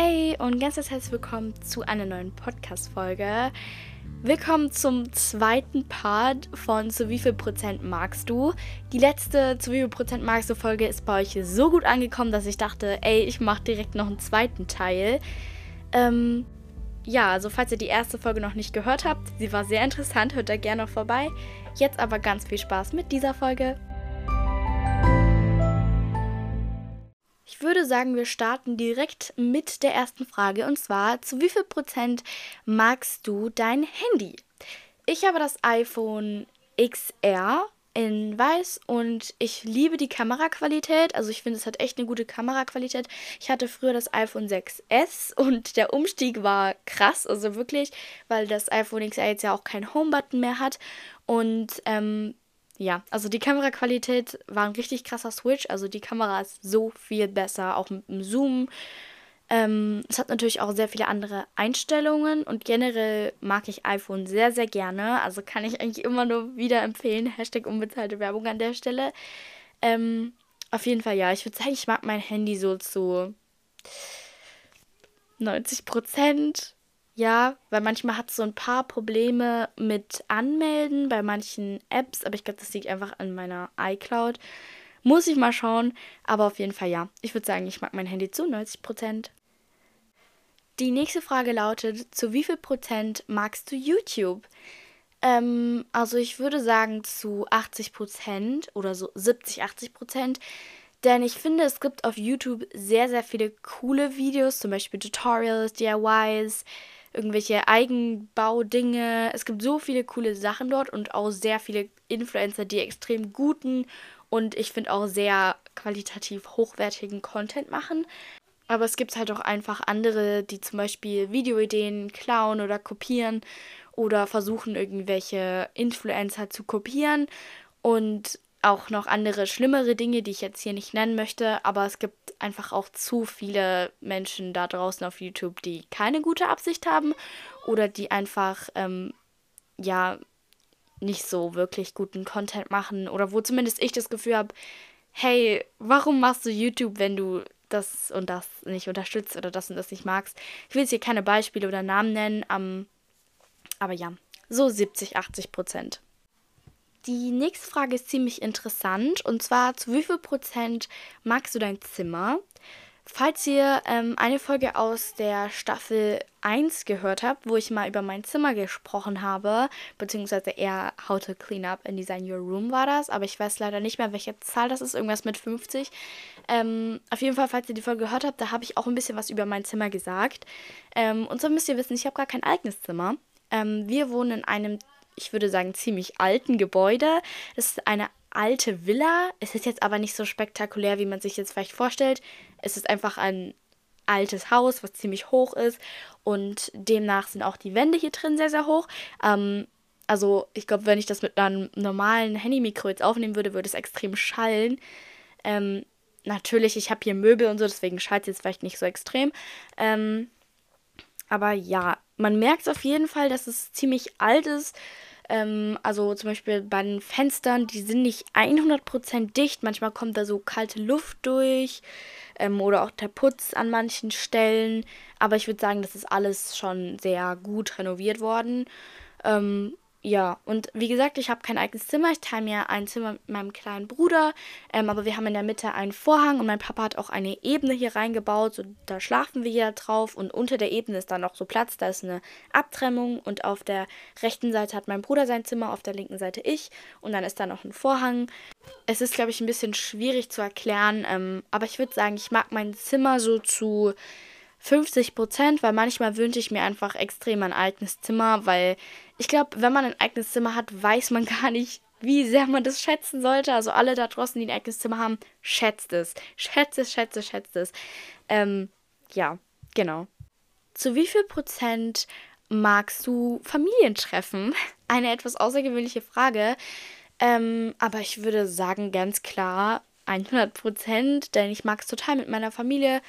Hey und ganz herzlich willkommen zu einer neuen Podcast-Folge. Willkommen zum zweiten Part von Zu wie viel Prozent magst du? Die letzte Zu wie viel Prozent magst du Folge ist bei euch so gut angekommen, dass ich dachte, ey, ich mache direkt noch einen zweiten Teil. Ähm, ja, also falls ihr die erste Folge noch nicht gehört habt, sie war sehr interessant, hört da gerne noch vorbei. Jetzt aber ganz viel Spaß mit dieser Folge. Ich würde sagen, wir starten direkt mit der ersten Frage und zwar, zu wie viel Prozent magst du dein Handy? Ich habe das iPhone XR in weiß und ich liebe die Kameraqualität. Also ich finde, es hat echt eine gute Kameraqualität. Ich hatte früher das iPhone 6S und der Umstieg war krass, also wirklich, weil das iPhone XR jetzt ja auch keinen Home-Button mehr hat. Und ähm, ja, also die Kameraqualität war ein richtig krasser Switch. Also die Kamera ist so viel besser, auch mit dem Zoom. Ähm, es hat natürlich auch sehr viele andere Einstellungen und generell mag ich iPhone sehr, sehr gerne. Also kann ich eigentlich immer nur wieder empfehlen. Hashtag unbezahlte Werbung an der Stelle. Ähm, auf jeden Fall ja. Ich würde sagen, ich mag mein Handy so zu 90 Prozent. Ja, weil manchmal hat es so ein paar Probleme mit Anmelden bei manchen Apps, aber ich glaube, das liegt einfach an meiner iCloud. Muss ich mal schauen, aber auf jeden Fall ja. Ich würde sagen, ich mag mein Handy zu 90 Prozent. Die nächste Frage lautet, zu wie viel Prozent magst du YouTube? Ähm, also ich würde sagen zu 80 Prozent oder so 70, 80 Prozent. Denn ich finde, es gibt auf YouTube sehr, sehr viele coole Videos, zum Beispiel Tutorials, DIYs, irgendwelche Eigenbaudinge. Es gibt so viele coole Sachen dort und auch sehr viele Influencer, die extrem guten und ich finde auch sehr qualitativ hochwertigen Content machen. Aber es gibt halt auch einfach andere, die zum Beispiel Videoideen klauen oder kopieren oder versuchen, irgendwelche Influencer zu kopieren. Und auch noch andere schlimmere Dinge, die ich jetzt hier nicht nennen möchte, aber es gibt einfach auch zu viele Menschen da draußen auf YouTube, die keine gute Absicht haben oder die einfach, ähm, ja, nicht so wirklich guten Content machen oder wo zumindest ich das Gefühl habe, hey, warum machst du YouTube, wenn du das und das nicht unterstützt oder das und das nicht magst? Ich will jetzt hier keine Beispiele oder Namen nennen, ähm, aber ja, so 70, 80 Prozent. Die nächste Frage ist ziemlich interessant und zwar zu wie viel Prozent magst du dein Zimmer? Falls ihr ähm, eine Folge aus der Staffel 1 gehört habt, wo ich mal über mein Zimmer gesprochen habe, beziehungsweise eher How to Clean Up and Design Your Room war das, aber ich weiß leider nicht mehr, welche Zahl das ist, irgendwas mit 50. Ähm, auf jeden Fall, falls ihr die Folge gehört habt, da habe ich auch ein bisschen was über mein Zimmer gesagt. Ähm, und so müsst ihr wissen, ich habe gar kein eigenes Zimmer. Ähm, wir wohnen in einem ich würde sagen, ziemlich alten Gebäude. Es ist eine alte Villa. Es ist jetzt aber nicht so spektakulär, wie man sich jetzt vielleicht vorstellt. Es ist einfach ein altes Haus, was ziemlich hoch ist. Und demnach sind auch die Wände hier drin sehr, sehr hoch. Ähm, also ich glaube, wenn ich das mit einem normalen Handymikro jetzt aufnehmen würde, würde es extrem schallen. Ähm, natürlich, ich habe hier Möbel und so, deswegen schallt es jetzt vielleicht nicht so extrem. Ähm, aber ja, man merkt auf jeden Fall, dass es ziemlich alt ist. Ähm, also zum Beispiel bei den Fenstern, die sind nicht 100% dicht. Manchmal kommt da so kalte Luft durch ähm, oder auch der Putz an manchen Stellen. Aber ich würde sagen, das ist alles schon sehr gut renoviert worden. Ähm, ja, und wie gesagt, ich habe kein eigenes Zimmer. Ich teile mir ein Zimmer mit meinem kleinen Bruder. Ähm, aber wir haben in der Mitte einen Vorhang und mein Papa hat auch eine Ebene hier reingebaut. So, da schlafen wir hier drauf. Und unter der Ebene ist dann noch so Platz. Da ist eine Abtrennung. Und auf der rechten Seite hat mein Bruder sein Zimmer, auf der linken Seite ich. Und dann ist da noch ein Vorhang. Es ist, glaube ich, ein bisschen schwierig zu erklären. Ähm, aber ich würde sagen, ich mag mein Zimmer so zu 50 Prozent, weil manchmal wünsche ich mir einfach extrem ein eigenes Zimmer, weil ich glaube, wenn man ein eigenes Zimmer hat, weiß man gar nicht, wie sehr man das schätzen sollte. Also alle da draußen, die ein eigenes Zimmer haben, schätzt es. Schätzt es, schätzt es, schätzt es. Ähm, ja, genau. Zu wie viel Prozent magst du Familientreffen? Eine etwas außergewöhnliche Frage. Ähm, aber ich würde sagen, ganz klar 100 Prozent, denn ich mag es total mit meiner Familie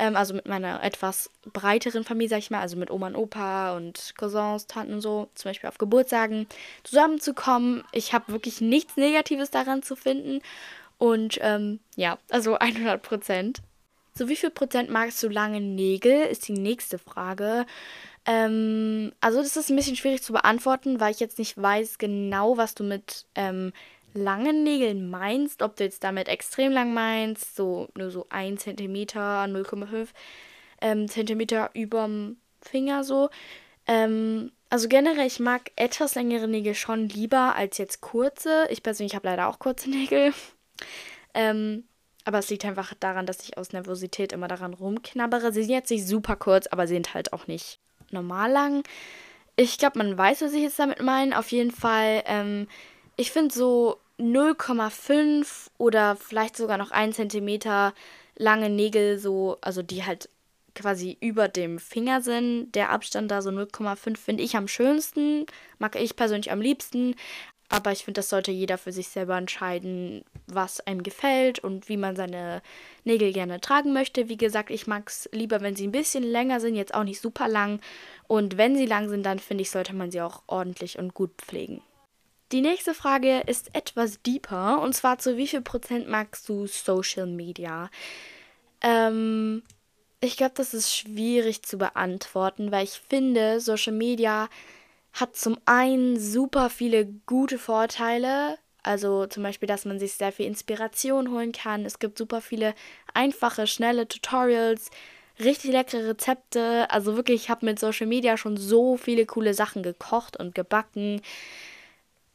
ähm, also mit meiner etwas breiteren Familie, sag ich mal, also mit Oma und Opa und Cousins, Tanten und so, zum Beispiel auf Geburtstagen, zusammenzukommen. Ich habe wirklich nichts Negatives daran zu finden. Und ähm, ja, also 100 Prozent. Zu wie viel Prozent magst du lange Nägel, ist die nächste Frage. Ähm, also das ist ein bisschen schwierig zu beantworten, weil ich jetzt nicht weiß genau, was du mit ähm, langen Nägeln meinst. Ob du jetzt damit extrem lang meinst, so nur so 1 cm, 0,5 ähm, Zentimeter überm Finger so. Ähm, also generell, ich mag etwas längere Nägel schon lieber als jetzt kurze. Ich persönlich habe leider auch kurze Nägel. ähm, aber es liegt einfach daran, dass ich aus Nervosität immer daran rumknabbere. Sie sind jetzt nicht super kurz, aber sie sind halt auch nicht normal lang. Ich glaube, man weiß, was ich jetzt damit meine. Auf jeden Fall, ähm, ich finde so 0,5 oder vielleicht sogar noch 1 cm lange Nägel, so, also die halt quasi über dem Finger sind. Der Abstand da so 0,5 finde ich am schönsten, mag ich persönlich am liebsten. Aber ich finde, das sollte jeder für sich selber entscheiden, was einem gefällt und wie man seine Nägel gerne tragen möchte. Wie gesagt, ich mag es lieber, wenn sie ein bisschen länger sind, jetzt auch nicht super lang. Und wenn sie lang sind, dann finde ich, sollte man sie auch ordentlich und gut pflegen. Die nächste Frage ist etwas deeper und zwar zu wie viel Prozent magst du Social Media? Ähm, ich glaube, das ist schwierig zu beantworten, weil ich finde, Social Media hat zum einen super viele gute Vorteile. Also zum Beispiel, dass man sich sehr viel Inspiration holen kann. Es gibt super viele einfache, schnelle Tutorials, richtig leckere Rezepte. Also wirklich, ich habe mit Social Media schon so viele coole Sachen gekocht und gebacken.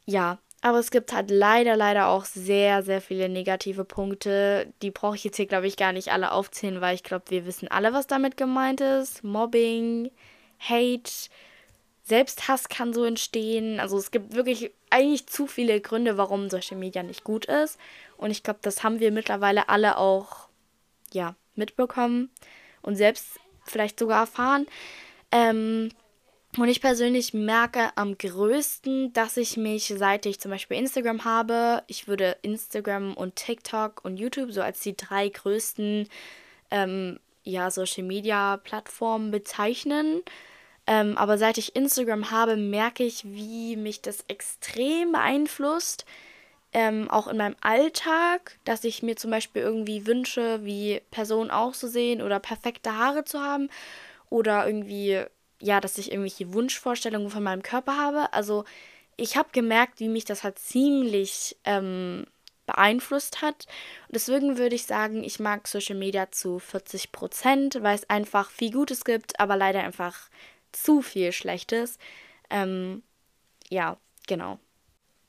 Ja, aber es gibt halt leider, leider auch sehr, sehr viele negative Punkte. Die brauche ich jetzt hier, glaube ich, gar nicht alle aufzählen, weil ich glaube, wir wissen alle, was damit gemeint ist. Mobbing, Hate, Selbsthass kann so entstehen. Also es gibt wirklich eigentlich zu viele Gründe, warum Social Media nicht gut ist. Und ich glaube, das haben wir mittlerweile alle auch, ja, mitbekommen und selbst vielleicht sogar erfahren. Ähm, und ich persönlich merke am größten, dass ich mich, seit ich zum Beispiel Instagram habe, ich würde Instagram und TikTok und YouTube so als die drei größten ähm, ja, Social Media Plattformen bezeichnen. Ähm, aber seit ich Instagram habe, merke ich, wie mich das extrem beeinflusst. Ähm, auch in meinem Alltag, dass ich mir zum Beispiel irgendwie wünsche, wie Personen auch so sehen oder perfekte Haare zu haben oder irgendwie ja, dass ich irgendwelche Wunschvorstellungen von meinem Körper habe. Also ich habe gemerkt, wie mich das halt ziemlich ähm, beeinflusst hat. Und deswegen würde ich sagen, ich mag Social Media zu 40 Prozent, weil es einfach viel Gutes gibt, aber leider einfach zu viel Schlechtes. Ähm, ja, genau.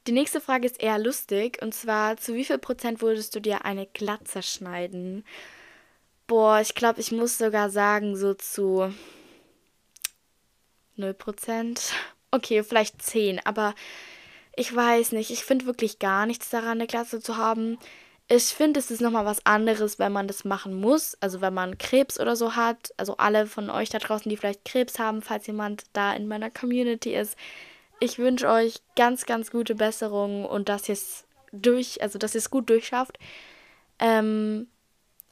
Die nächste Frage ist eher lustig und zwar: Zu wie viel Prozent würdest du dir eine Glatze schneiden? Boah, ich glaube, ich muss sogar sagen, so zu 0%. Okay, vielleicht 10, aber ich weiß nicht. Ich finde wirklich gar nichts daran, eine Klasse zu haben. Ich finde, es ist nochmal was anderes, wenn man das machen muss. Also wenn man Krebs oder so hat. Also alle von euch da draußen, die vielleicht Krebs haben, falls jemand da in meiner Community ist. Ich wünsche euch ganz, ganz gute Besserung und dass ihr es durch, also dass ihr es gut durchschafft. Ähm,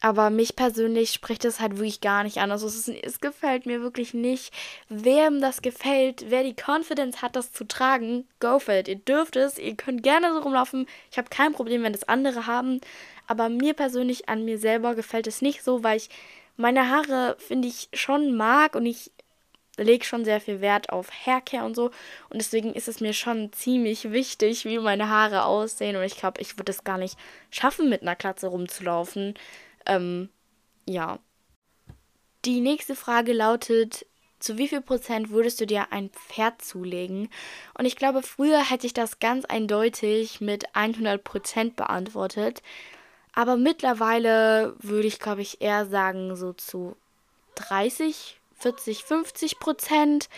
aber mich persönlich spricht das halt wirklich gar nicht an. Also es, ist, es gefällt mir wirklich nicht. Wem das gefällt, wer die Confidence hat, das zu tragen, go for it. Ihr dürft es, ihr könnt gerne so rumlaufen. Ich habe kein Problem, wenn das andere haben. Aber mir persönlich, an mir selber gefällt es nicht so, weil ich meine Haare, finde ich, schon mag und ich lege schon sehr viel Wert auf Haircare und so. Und deswegen ist es mir schon ziemlich wichtig, wie meine Haare aussehen. Und ich glaube, ich würde es gar nicht schaffen, mit einer Klatze rumzulaufen. Ähm, ja. Die nächste Frage lautet, zu wie viel Prozent würdest du dir ein Pferd zulegen? Und ich glaube, früher hätte ich das ganz eindeutig mit 100 Prozent beantwortet. Aber mittlerweile würde ich, glaube ich, eher sagen, so zu 30, 40, 50 Prozent.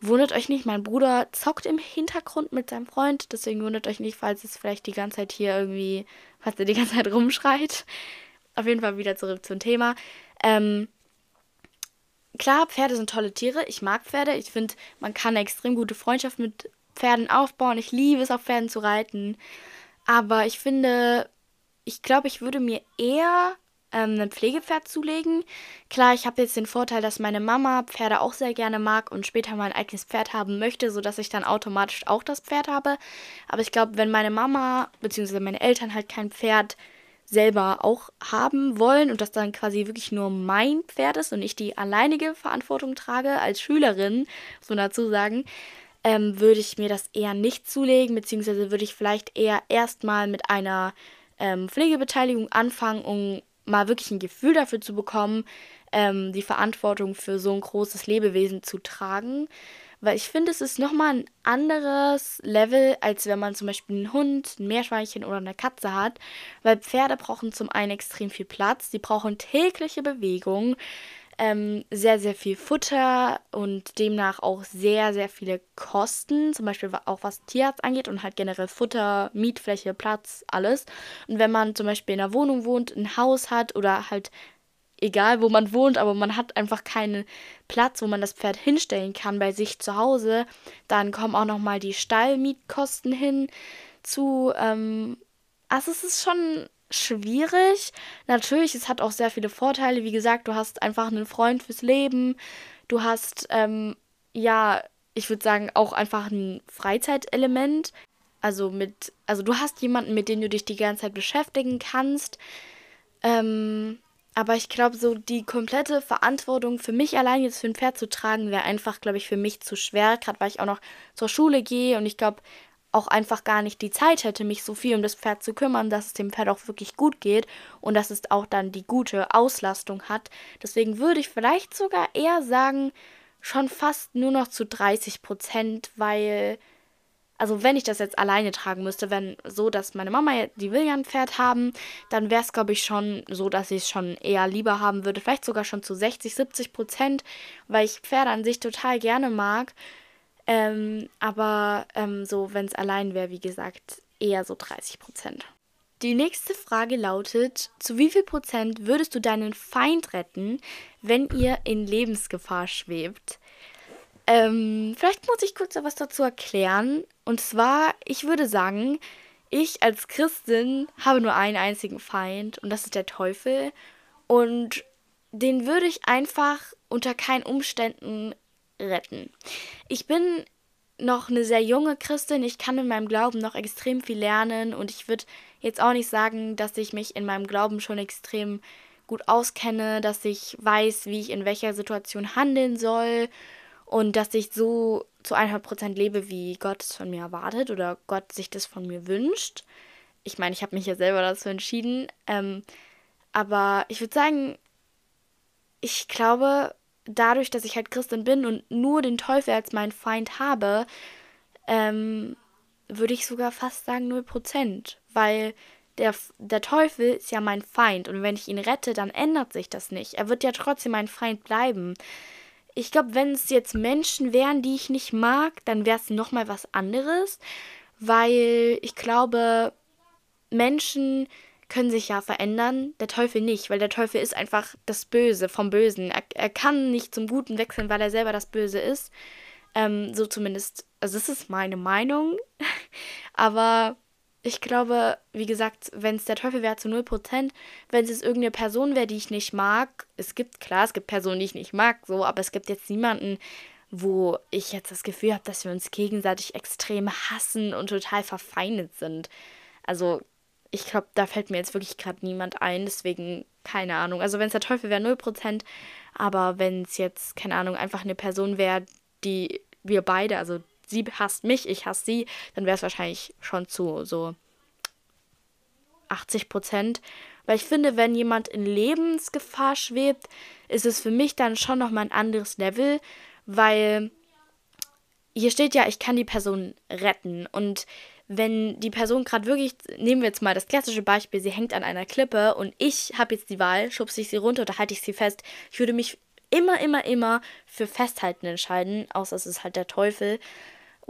Wundert euch nicht, mein Bruder zockt im Hintergrund mit seinem Freund. Deswegen wundert euch nicht, falls es vielleicht die ganze Zeit hier irgendwie, falls er die ganze Zeit rumschreit auf jeden Fall wieder zurück zum Thema. Ähm, klar, Pferde sind tolle Tiere. Ich mag Pferde. Ich finde, man kann eine extrem gute Freundschaft mit Pferden aufbauen. Ich liebe es, auf Pferden zu reiten. Aber ich finde, ich glaube, ich würde mir eher ähm, ein Pflegepferd zulegen. Klar, ich habe jetzt den Vorteil, dass meine Mama Pferde auch sehr gerne mag und später mein eigenes Pferd haben möchte, sodass ich dann automatisch auch das Pferd habe. Aber ich glaube, wenn meine Mama bzw. meine Eltern halt kein Pferd selber auch haben wollen und das dann quasi wirklich nur mein Pferd ist und ich die alleinige Verantwortung trage als Schülerin, muss man dazu sagen, ähm, würde ich mir das eher nicht zulegen, beziehungsweise würde ich vielleicht eher erstmal mit einer ähm, Pflegebeteiligung anfangen, um mal wirklich ein Gefühl dafür zu bekommen, ähm, die Verantwortung für so ein großes Lebewesen zu tragen. Weil ich finde, es ist nochmal ein anderes Level, als wenn man zum Beispiel einen Hund, ein Meerschweinchen oder eine Katze hat. Weil Pferde brauchen zum einen extrem viel Platz, sie brauchen tägliche Bewegung, ähm, sehr, sehr viel Futter und demnach auch sehr, sehr viele Kosten, zum Beispiel auch was Tierarzt angeht und halt generell Futter, Mietfläche, Platz, alles. Und wenn man zum Beispiel in einer Wohnung wohnt, ein Haus hat oder halt egal wo man wohnt, aber man hat einfach keinen Platz, wo man das Pferd hinstellen kann bei sich zu Hause, dann kommen auch nochmal die Stallmietkosten hin zu. Ähm, also es ist schon schwierig. Natürlich, es hat auch sehr viele Vorteile. Wie gesagt, du hast einfach einen Freund fürs Leben. Du hast, ähm, ja, ich würde sagen, auch einfach ein Freizeitelement. Also mit, also du hast jemanden, mit dem du dich die ganze Zeit beschäftigen kannst. Ähm, aber ich glaube, so die komplette Verantwortung für mich allein jetzt für ein Pferd zu tragen, wäre einfach, glaube ich, für mich zu schwer. Gerade weil ich auch noch zur Schule gehe und ich glaube auch einfach gar nicht die Zeit hätte, mich so viel um das Pferd zu kümmern, dass es dem Pferd auch wirklich gut geht und dass es auch dann die gute Auslastung hat. Deswegen würde ich vielleicht sogar eher sagen, schon fast nur noch zu 30 Prozent, weil also wenn ich das jetzt alleine tragen müsste, wenn so, dass meine Mama, die will Pferd haben, dann wäre es, glaube ich, schon so, dass ich es schon eher lieber haben würde. Vielleicht sogar schon zu 60, 70 Prozent, weil ich Pferde an sich total gerne mag. Ähm, aber ähm, so, wenn es allein wäre, wie gesagt, eher so 30 Prozent. Die nächste Frage lautet, zu wie viel Prozent würdest du deinen Feind retten, wenn ihr in Lebensgefahr schwebt? Ähm, vielleicht muss ich kurz etwas dazu erklären. Und zwar, ich würde sagen, ich als Christin habe nur einen einzigen Feind und das ist der Teufel. Und den würde ich einfach unter keinen Umständen retten. Ich bin noch eine sehr junge Christin. Ich kann in meinem Glauben noch extrem viel lernen und ich würde jetzt auch nicht sagen, dass ich mich in meinem Glauben schon extrem gut auskenne, dass ich weiß, wie ich in welcher Situation handeln soll und dass ich so zu 100% lebe, wie Gott es von mir erwartet oder Gott sich das von mir wünscht. Ich meine, ich habe mich ja selber dazu entschieden. Ähm, aber ich würde sagen, ich glaube, dadurch, dass ich halt Christin bin und nur den Teufel als meinen Feind habe, ähm, würde ich sogar fast sagen 0%. Weil der, der Teufel ist ja mein Feind und wenn ich ihn rette, dann ändert sich das nicht. Er wird ja trotzdem mein Feind bleiben. Ich glaube, wenn es jetzt Menschen wären, die ich nicht mag, dann wäre es nochmal was anderes, weil ich glaube, Menschen können sich ja verändern, der Teufel nicht, weil der Teufel ist einfach das Böse vom Bösen. Er, er kann nicht zum Guten wechseln, weil er selber das Böse ist. Ähm, so zumindest, also das ist meine Meinung. Aber ich glaube, wie gesagt, wenn es der Teufel wäre zu 0%, wenn es irgendeine Person wäre, die ich nicht mag, es gibt, klar, es gibt Personen, die ich nicht mag, so, aber es gibt jetzt niemanden, wo ich jetzt das Gefühl habe, dass wir uns gegenseitig extrem hassen und total verfeindet sind. Also, ich glaube, da fällt mir jetzt wirklich gerade niemand ein, deswegen keine Ahnung. Also, wenn es der Teufel wäre, 0%, aber wenn es jetzt, keine Ahnung, einfach eine Person wäre, die wir beide, also sie hasst mich, ich hasse sie, dann wäre es wahrscheinlich schon zu so 80 Prozent. Weil ich finde, wenn jemand in Lebensgefahr schwebt, ist es für mich dann schon nochmal ein anderes Level, weil hier steht ja, ich kann die Person retten. Und wenn die Person gerade wirklich, nehmen wir jetzt mal das klassische Beispiel, sie hängt an einer Klippe und ich habe jetzt die Wahl, schubse ich sie runter oder halte ich sie fest. Ich würde mich immer, immer, immer für Festhalten entscheiden, außer es ist halt der Teufel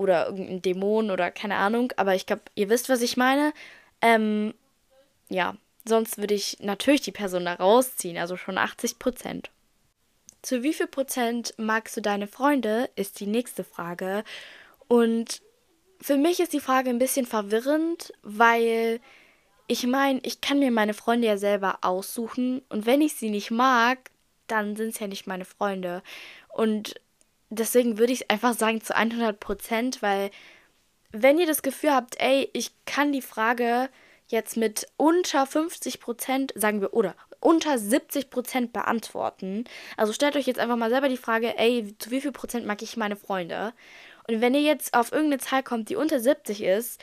oder irgendein Dämon oder keine Ahnung. Aber ich glaube, ihr wisst, was ich meine. Ähm, ja, sonst würde ich natürlich die Person da rausziehen, also schon 80 Prozent. Zu wie viel Prozent magst du deine Freunde, ist die nächste Frage. Und für mich ist die Frage ein bisschen verwirrend, weil ich meine, ich kann mir meine Freunde ja selber aussuchen und wenn ich sie nicht mag, dann sind es ja nicht meine Freunde. Und deswegen würde ich einfach sagen zu 100 Prozent, weil wenn ihr das Gefühl habt, ey, ich kann die Frage jetzt mit unter 50 Prozent, sagen wir, oder unter 70 Prozent beantworten. Also stellt euch jetzt einfach mal selber die Frage, ey, zu wie viel Prozent mag ich meine Freunde? Und wenn ihr jetzt auf irgendeine Zahl kommt, die unter 70 ist,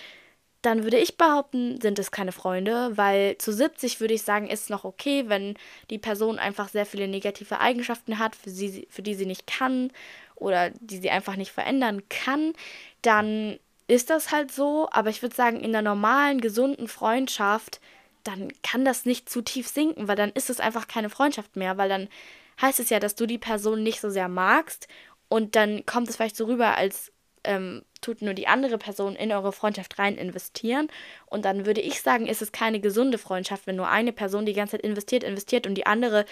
dann würde ich behaupten, sind es keine Freunde, weil zu 70 würde ich sagen, ist noch okay, wenn die Person einfach sehr viele negative Eigenschaften hat, für, sie, für die sie nicht kann oder die sie einfach nicht verändern kann, dann ist das halt so. Aber ich würde sagen, in einer normalen, gesunden Freundschaft, dann kann das nicht zu tief sinken, weil dann ist es einfach keine Freundschaft mehr, weil dann heißt es ja, dass du die Person nicht so sehr magst und dann kommt es vielleicht so rüber, als ähm, tut nur die andere Person in eure Freundschaft rein investieren. Und dann würde ich sagen, ist es keine gesunde Freundschaft, wenn nur eine Person die ganze Zeit investiert, investiert und die andere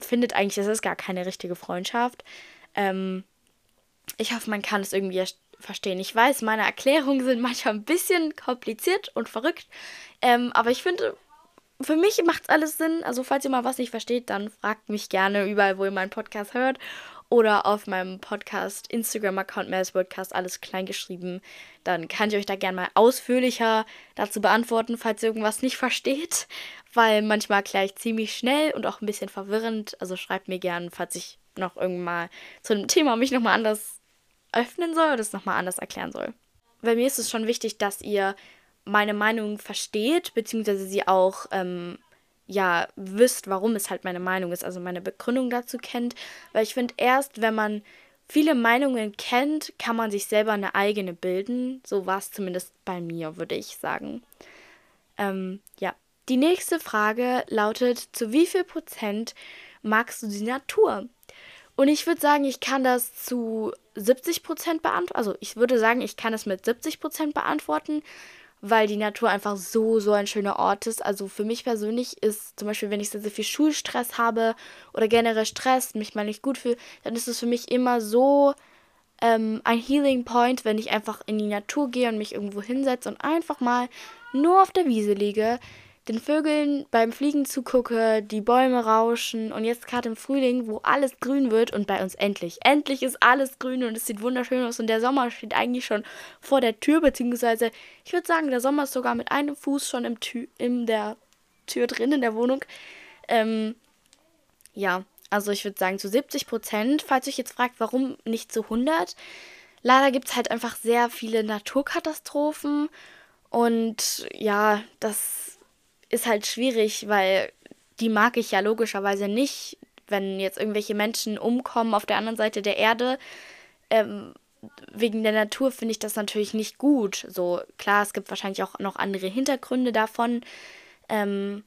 findet eigentlich, das ist gar keine richtige Freundschaft. Ähm, ich hoffe, man kann es irgendwie verstehen. Ich weiß, meine Erklärungen sind manchmal ein bisschen kompliziert und verrückt, ähm, aber ich finde, für mich macht es alles Sinn. Also, falls ihr mal was nicht versteht, dann fragt mich gerne überall, wo ihr meinen Podcast hört oder auf meinem Podcast, Instagram-Account Podcast, alles klein geschrieben. Dann kann ich euch da gerne mal ausführlicher dazu beantworten, falls ihr irgendwas nicht versteht, weil manchmal erkläre ich ziemlich schnell und auch ein bisschen verwirrend. Also schreibt mir gerne, falls ich noch irgendwann mal zu einem Thema mich nochmal anders öffnen soll oder es nochmal anders erklären soll. Bei mir ist es schon wichtig, dass ihr meine Meinung versteht, beziehungsweise sie auch ähm, ja wisst, warum es halt meine Meinung ist, also meine Begründung dazu kennt. Weil ich finde, erst wenn man viele Meinungen kennt, kann man sich selber eine eigene bilden. So war es zumindest bei mir, würde ich sagen. Ähm, ja. Die nächste Frage lautet: Zu wie viel Prozent magst du die Natur? Und ich würde sagen, ich kann das zu 70 Prozent beantworten. Also ich würde sagen, ich kann es mit 70 Prozent beantworten, weil die Natur einfach so, so ein schöner Ort ist. Also für mich persönlich ist zum Beispiel, wenn ich sehr, sehr viel Schulstress habe oder generell Stress, mich mal nicht gut fühle, dann ist es für mich immer so ähm, ein Healing Point, wenn ich einfach in die Natur gehe und mich irgendwo hinsetze und einfach mal nur auf der Wiese liege, den Vögeln beim Fliegen zugucke, die Bäume rauschen und jetzt gerade im Frühling, wo alles grün wird und bei uns endlich, endlich ist alles grün und es sieht wunderschön aus und der Sommer steht eigentlich schon vor der Tür, beziehungsweise ich würde sagen, der Sommer ist sogar mit einem Fuß schon im Tür, in der Tür drin in der Wohnung. Ähm, ja, also ich würde sagen zu 70 Prozent. Falls euch jetzt fragt, warum nicht zu 100, leider gibt es halt einfach sehr viele Naturkatastrophen und ja, das ist halt schwierig, weil die mag ich ja logischerweise nicht, wenn jetzt irgendwelche Menschen umkommen auf der anderen Seite der Erde. Ähm, wegen der Natur finde ich das natürlich nicht gut. So, klar, es gibt wahrscheinlich auch noch andere Hintergründe davon. Ähm,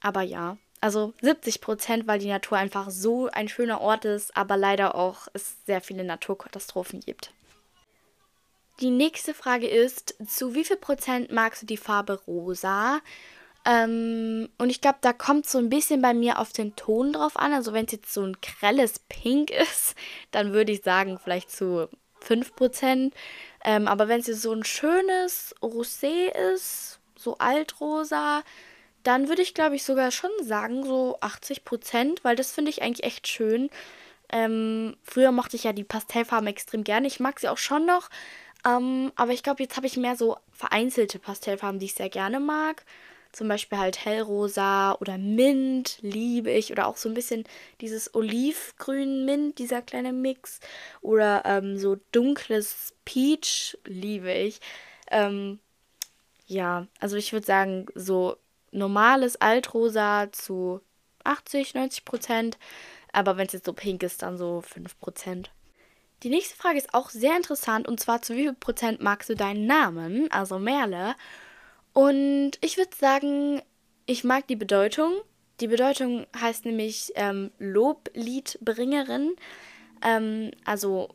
aber ja, also 70 Prozent, weil die Natur einfach so ein schöner Ort ist, aber leider auch es sehr viele Naturkatastrophen gibt. Die nächste Frage ist, zu wie viel Prozent magst du die Farbe rosa? Ähm, und ich glaube, da kommt so ein bisschen bei mir auf den Ton drauf an. Also wenn es jetzt so ein grelles Pink ist, dann würde ich sagen, vielleicht zu 5%. Ähm, aber wenn es jetzt so ein schönes Rosé ist, so altrosa, dann würde ich, glaube ich, sogar schon sagen, so 80%, weil das finde ich eigentlich echt schön. Ähm, früher mochte ich ja die Pastellfarben extrem gerne. Ich mag sie auch schon noch. Ähm, aber ich glaube, jetzt habe ich mehr so vereinzelte Pastellfarben, die ich sehr gerne mag. Zum Beispiel halt hellrosa oder Mint liebe ich. Oder auch so ein bisschen dieses olivgrün Mint, dieser kleine Mix. Oder ähm, so dunkles Peach liebe ich. Ähm, ja, also ich würde sagen, so normales Altrosa zu 80, 90 Prozent. Aber wenn es jetzt so pink ist, dann so 5 Prozent. Die nächste Frage ist auch sehr interessant und zwar zu wie viel Prozent magst du deinen Namen, also Merle? Und ich würde sagen, ich mag die Bedeutung. Die Bedeutung heißt nämlich ähm, Lobliedbringerin. Ähm, also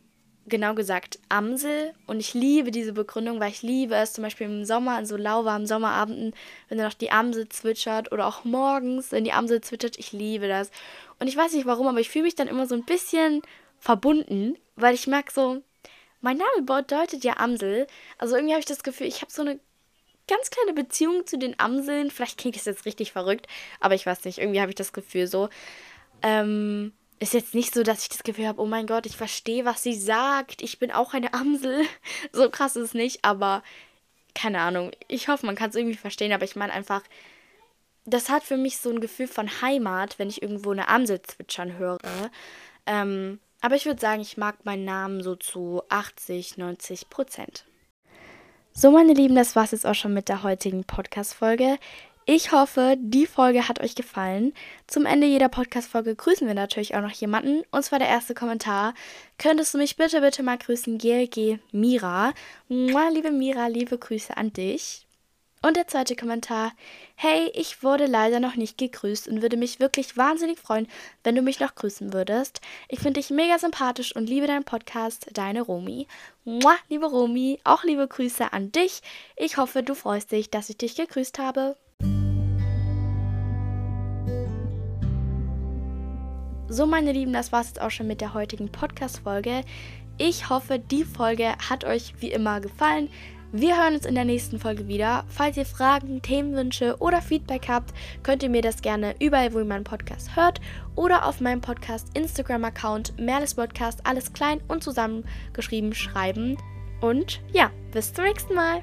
genau gesagt Amsel. Und ich liebe diese Begründung, weil ich liebe es zum Beispiel im Sommer, an so lauwarmen Sommerabenden, wenn dann noch die Amsel zwitschert oder auch morgens, wenn die Amsel zwitschert. Ich liebe das. Und ich weiß nicht warum, aber ich fühle mich dann immer so ein bisschen verbunden, weil ich merke so, mein Name bedeutet ja Amsel. Also irgendwie habe ich das Gefühl, ich habe so eine ganz kleine Beziehung zu den Amseln. Vielleicht klingt das jetzt richtig verrückt, aber ich weiß nicht, irgendwie habe ich das Gefühl so. Ähm, ist jetzt nicht so, dass ich das Gefühl habe, oh mein Gott, ich verstehe, was sie sagt. Ich bin auch eine Amsel. so krass ist es nicht, aber keine Ahnung. Ich hoffe, man kann es irgendwie verstehen, aber ich meine einfach, das hat für mich so ein Gefühl von Heimat, wenn ich irgendwo eine Amsel zwitschern höre. Ähm, aber ich würde sagen, ich mag meinen Namen so zu 80, 90 Prozent. So, meine Lieben, das war es jetzt auch schon mit der heutigen Podcast-Folge. Ich hoffe, die Folge hat euch gefallen. Zum Ende jeder Podcast-Folge grüßen wir natürlich auch noch jemanden. Und zwar der erste Kommentar. Könntest du mich bitte, bitte mal grüßen? GLG Mira. Mua, liebe Mira, liebe Grüße an dich. Und der zweite Kommentar. Hey, ich wurde leider noch nicht gegrüßt und würde mich wirklich wahnsinnig freuen, wenn du mich noch grüßen würdest. Ich finde dich mega sympathisch und liebe deinen Podcast, deine Romi. Mua, liebe Romi, auch liebe Grüße an dich. Ich hoffe, du freust dich, dass ich dich gegrüßt habe. So, meine Lieben, das war es jetzt auch schon mit der heutigen Podcast-Folge. Ich hoffe, die Folge hat euch wie immer gefallen. Wir hören uns in der nächsten Folge wieder. Falls ihr Fragen, Themenwünsche oder Feedback habt, könnt ihr mir das gerne überall, wo ihr meinen Podcast hört oder auf meinem Podcast Instagram-Account Merles Podcast alles klein und zusammengeschrieben schreiben. Und ja, bis zum nächsten Mal.